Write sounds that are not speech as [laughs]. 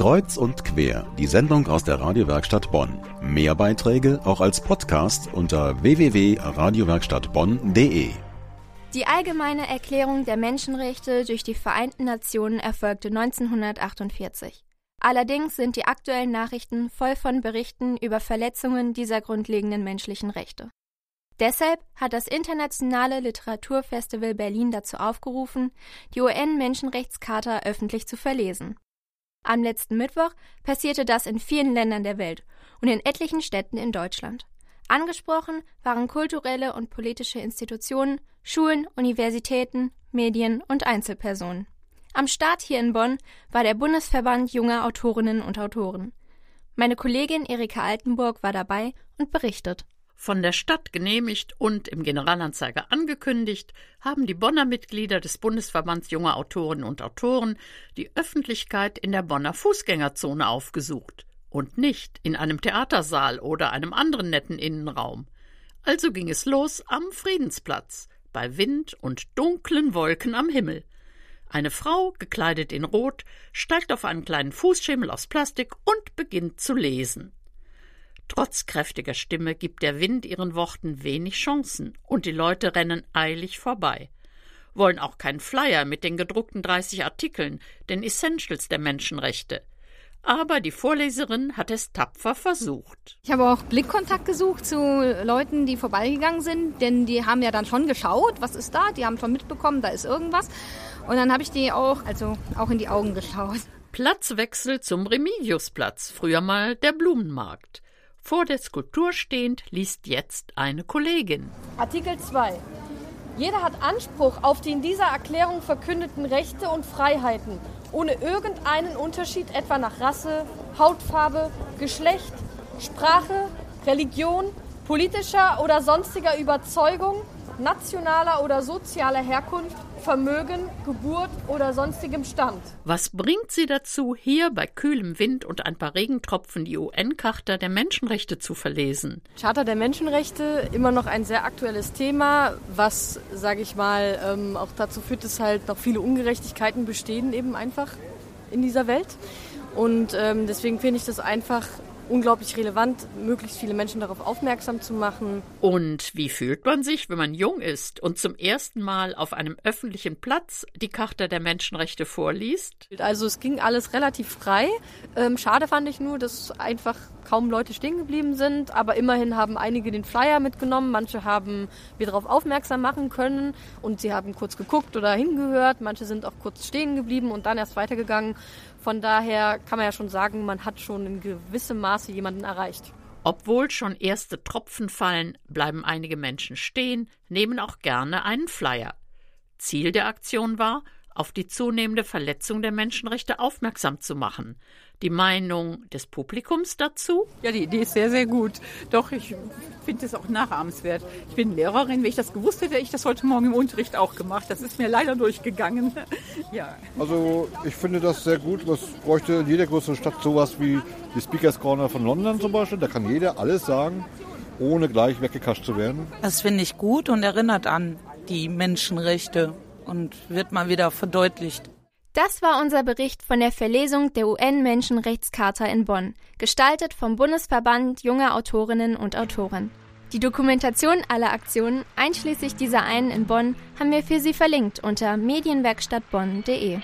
Kreuz und quer, die Sendung aus der Radiowerkstatt Bonn. Mehr Beiträge auch als Podcast unter www.radiowerkstattbonn.de. Die allgemeine Erklärung der Menschenrechte durch die Vereinten Nationen erfolgte 1948. Allerdings sind die aktuellen Nachrichten voll von Berichten über Verletzungen dieser grundlegenden menschlichen Rechte. Deshalb hat das Internationale Literaturfestival Berlin dazu aufgerufen, die UN-Menschenrechtscharta öffentlich zu verlesen. Am letzten Mittwoch passierte das in vielen Ländern der Welt und in etlichen Städten in Deutschland. Angesprochen waren kulturelle und politische Institutionen, Schulen, Universitäten, Medien und Einzelpersonen. Am Start hier in Bonn war der Bundesverband junger Autorinnen und Autoren. Meine Kollegin Erika Altenburg war dabei und berichtet. Von der Stadt genehmigt und im Generalanzeiger angekündigt, haben die Bonner Mitglieder des Bundesverbands junger Autorinnen und Autoren die Öffentlichkeit in der Bonner Fußgängerzone aufgesucht und nicht in einem Theatersaal oder einem anderen netten Innenraum. Also ging es los am Friedensplatz, bei Wind und dunklen Wolken am Himmel. Eine Frau, gekleidet in Rot, steigt auf einen kleinen Fußschemel aus Plastik und beginnt zu lesen. Trotz kräftiger Stimme gibt der Wind ihren Worten wenig Chancen und die Leute rennen eilig vorbei. Wollen auch keinen Flyer mit den gedruckten 30 Artikeln, den Essentials der Menschenrechte. Aber die Vorleserin hat es tapfer versucht. Ich habe auch Blickkontakt gesucht zu Leuten, die vorbeigegangen sind, denn die haben ja dann schon geschaut, was ist da, die haben schon mitbekommen, da ist irgendwas. Und dann habe ich die auch, also auch in die Augen geschaut. Platzwechsel zum Remigiusplatz, früher mal der Blumenmarkt. Vor der Skulptur stehend liest jetzt eine Kollegin. Artikel 2. Jeder hat Anspruch auf die in dieser Erklärung verkündeten Rechte und Freiheiten, ohne irgendeinen Unterschied etwa nach Rasse, Hautfarbe, Geschlecht, Sprache, Religion, politischer oder sonstiger Überzeugung, nationaler oder sozialer Herkunft, Vermögen, Geburt oder sonstigem Stand. Was bringt sie dazu, hier bei kühlem Wind und ein paar Regentropfen die UN-Charta der Menschenrechte zu verlesen? Charta der Menschenrechte, immer noch ein sehr aktuelles Thema, was, sage ich mal, ähm, auch dazu führt, dass halt noch viele Ungerechtigkeiten bestehen eben einfach in dieser Welt. Und ähm, deswegen finde ich das einfach unglaublich relevant, möglichst viele Menschen darauf aufmerksam zu machen. Und wie fühlt man sich, wenn man jung ist und zum ersten Mal auf einem öffentlichen Platz die Charta der Menschenrechte vorliest? Also es ging alles relativ frei. Ähm, schade fand ich nur, dass einfach kaum Leute stehen geblieben sind, aber immerhin haben einige den Flyer mitgenommen, manche haben wir darauf aufmerksam machen können und sie haben kurz geguckt oder hingehört, manche sind auch kurz stehen geblieben und dann erst weitergegangen. Von daher kann man ja schon sagen, man hat schon in gewissem Maße jemanden erreicht. Obwohl schon erste Tropfen fallen, bleiben einige Menschen stehen, nehmen auch gerne einen Flyer. Ziel der Aktion war, auf die zunehmende Verletzung der Menschenrechte aufmerksam zu machen die Meinung des Publikums dazu? Ja, die Idee ist sehr, sehr gut. Doch, ich finde es auch nachahmenswert. Ich bin Lehrerin. Wenn ich das gewusst hätte, hätte ich das heute Morgen im Unterricht auch gemacht. Das ist mir leider durchgegangen. [laughs] ja. Also, ich finde das sehr gut. Es bräuchte in jeder größeren Stadt sowas wie die Speakers Corner von London zum Beispiel. Da kann jeder alles sagen, ohne gleich weggekascht zu werden. Das finde ich gut und erinnert an die Menschenrechte und wird mal wieder verdeutlicht. Das war unser Bericht von der Verlesung der UN-Menschenrechtscharta in Bonn, gestaltet vom Bundesverband junger Autorinnen und Autoren. Die Dokumentation aller Aktionen, einschließlich dieser einen in Bonn, haben wir für Sie verlinkt unter medienwerkstattbonn.de.